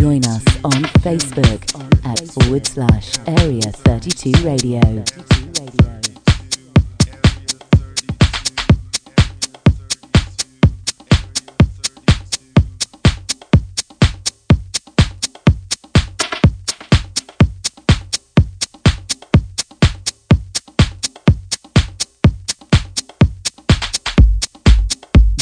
Join us on Facebook at forward slash Area 32 Radio.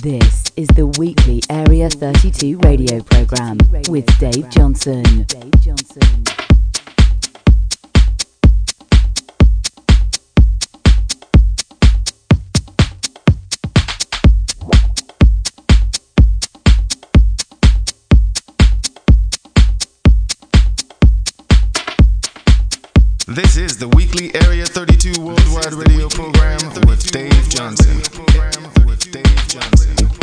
This is the weekly Area 32 radio program with Dave Johnson. This is the weekly Area 32 Worldwide Radio program with Dave Johnson. Johnson.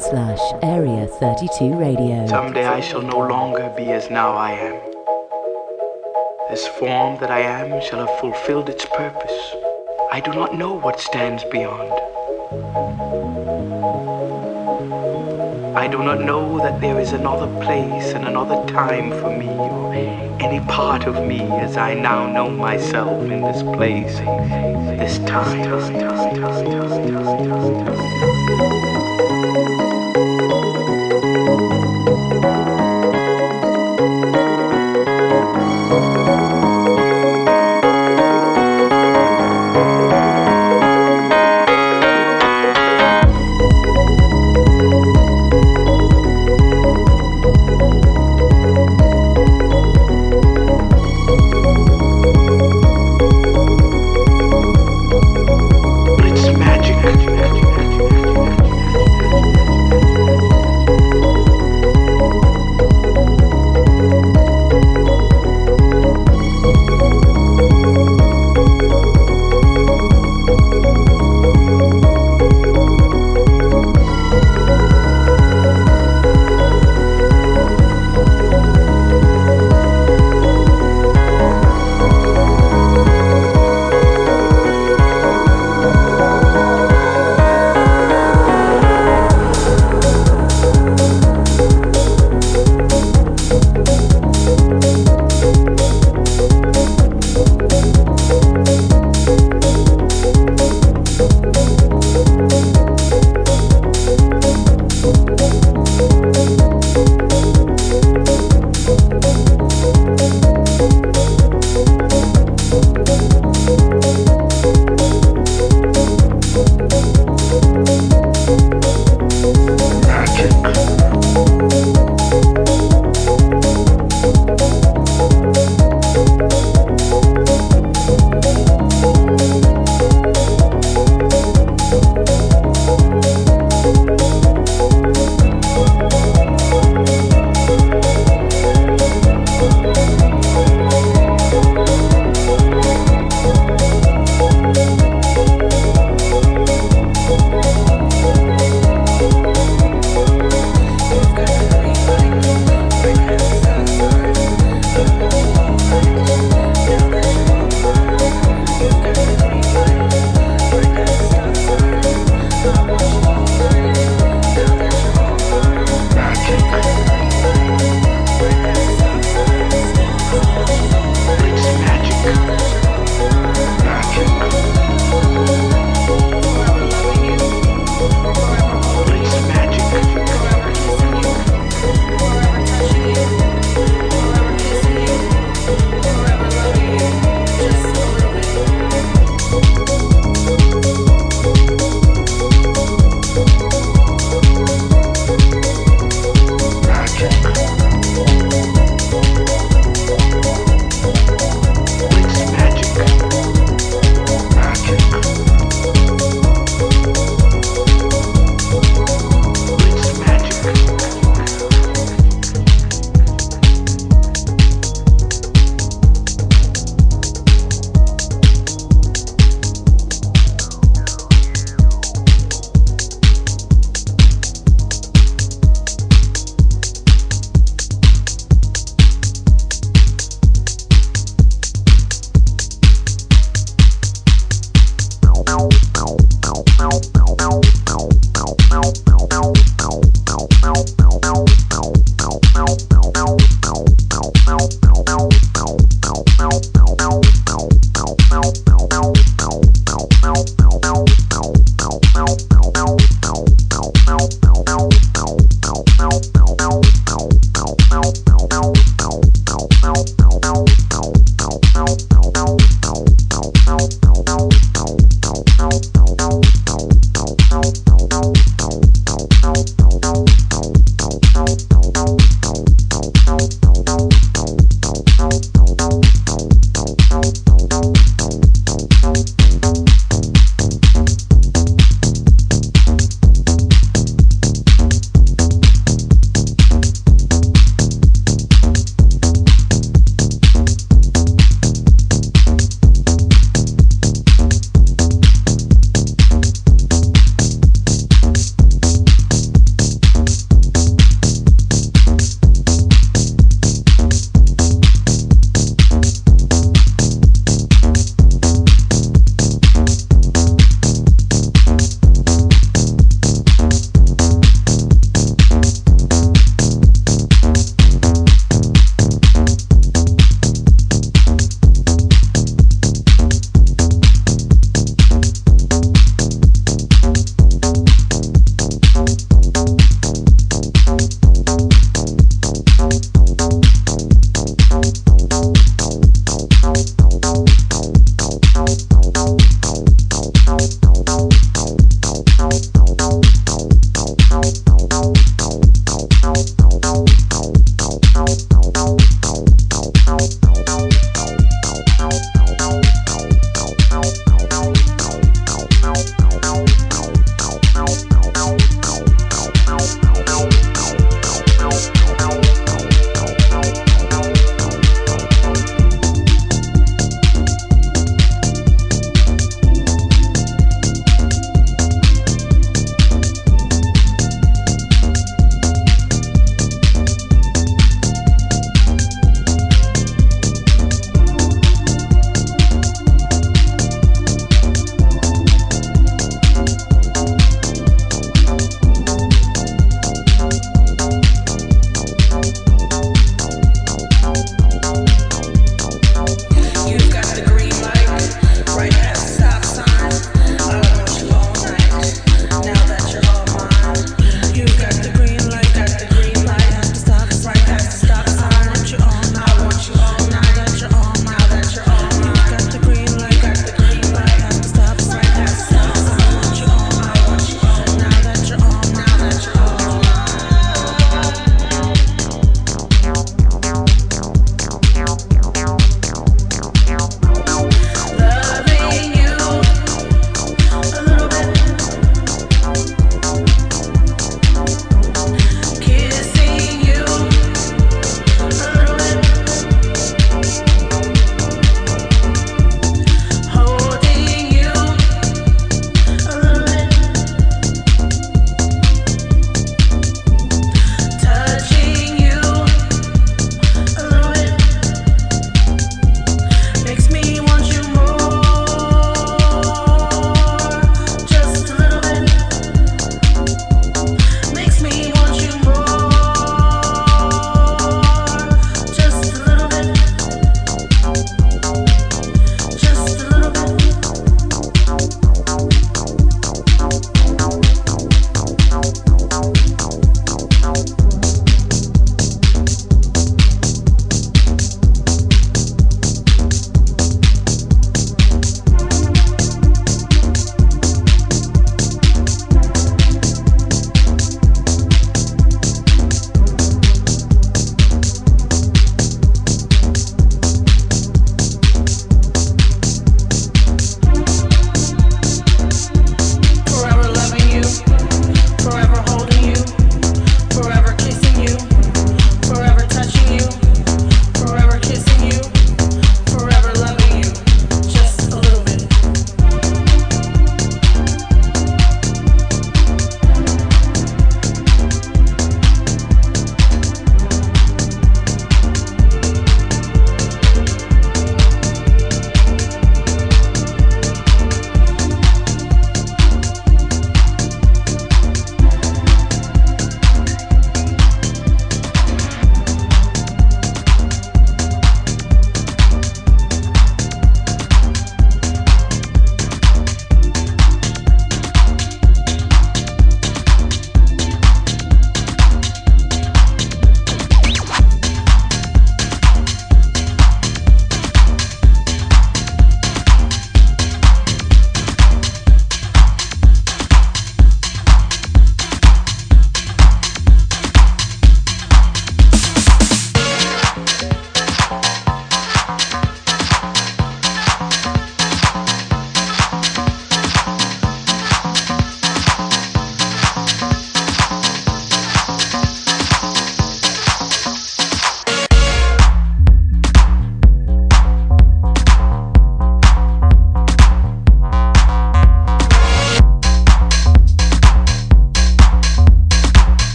forward slash area 32 radio. Someday I shall no longer be as now I am. This form that I am shall have fulfilled its purpose. I do not know what stands beyond. I do not know that there is another place and another time for me or any part of me as I now know myself in this place, this time.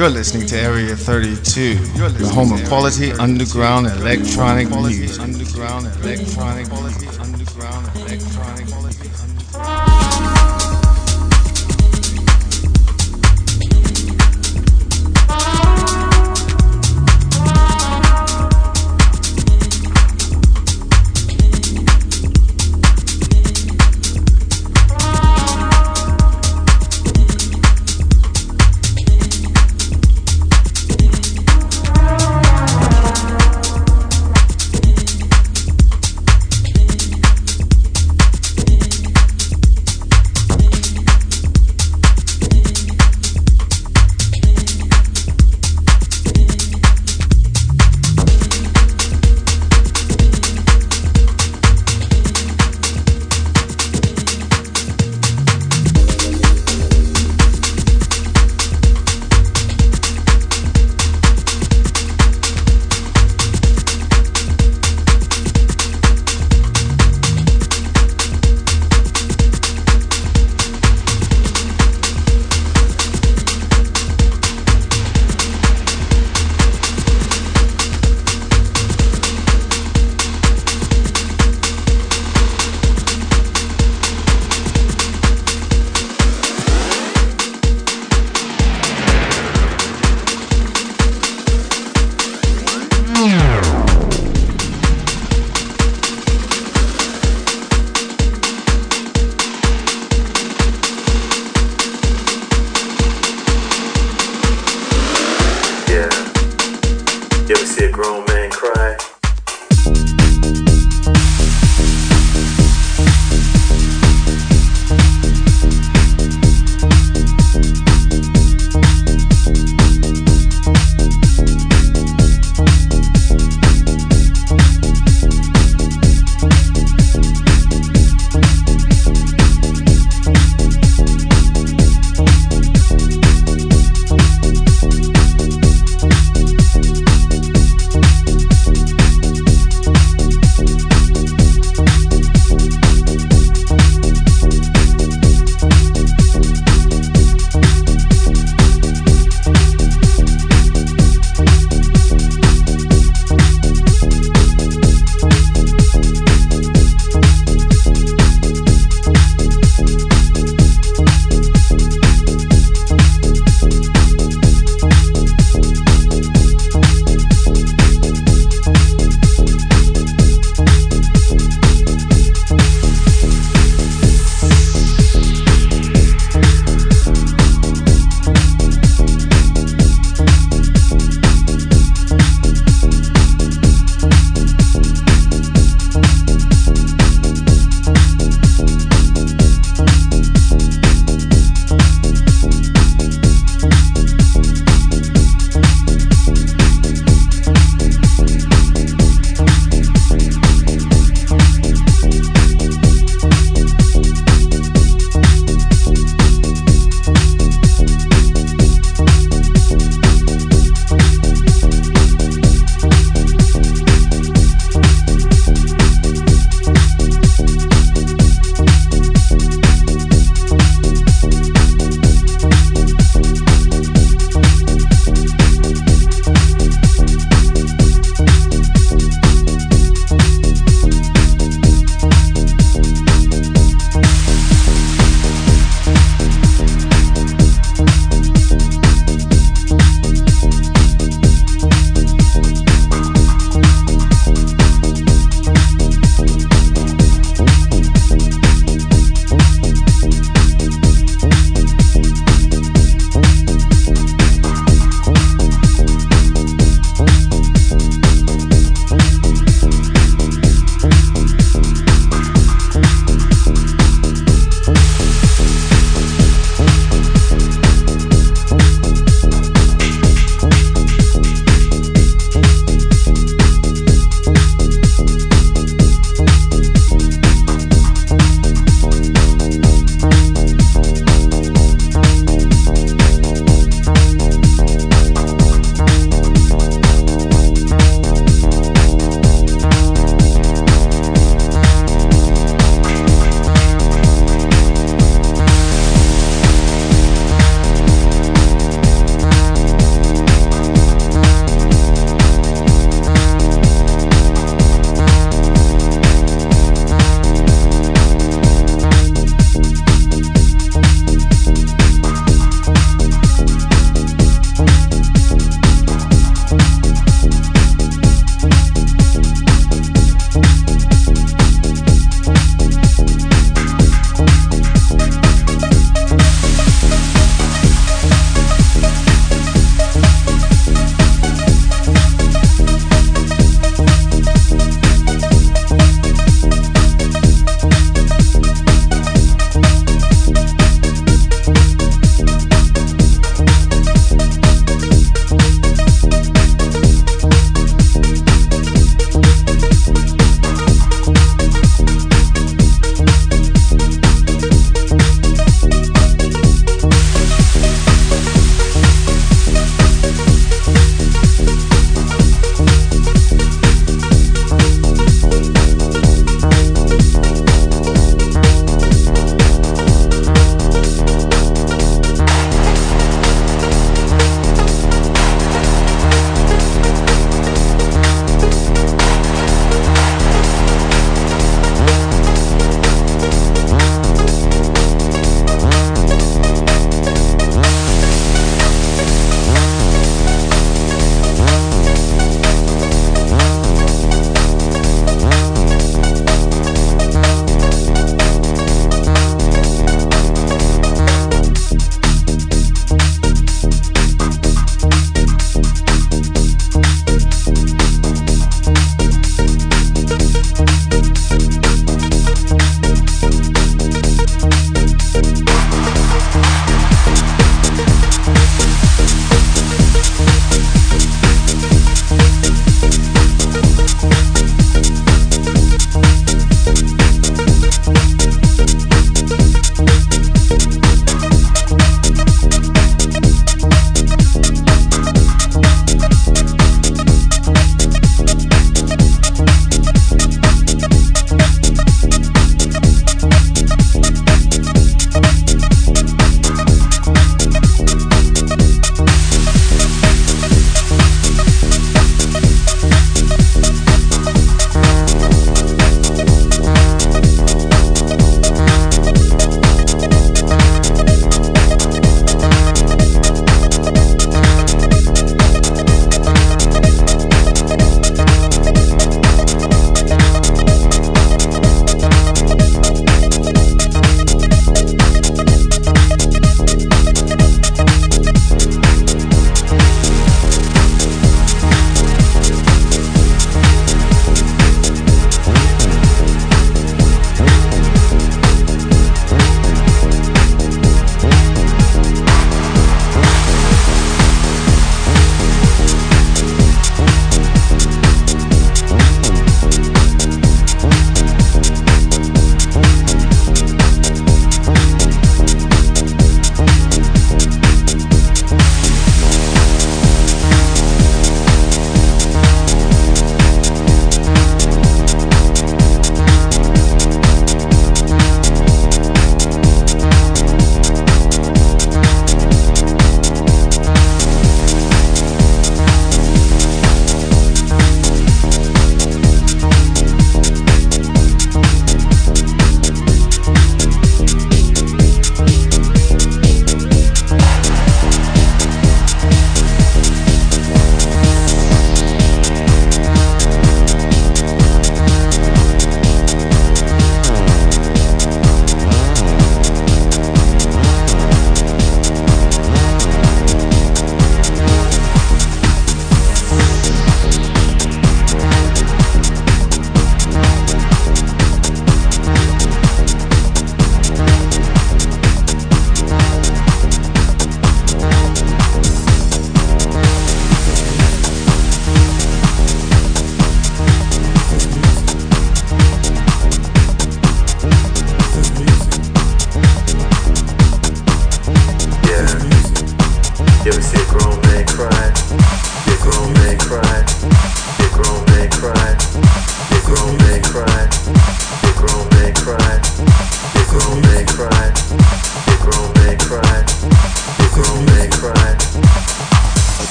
You're listening to Area 32, the home of quality underground electronic music. Underground electronic,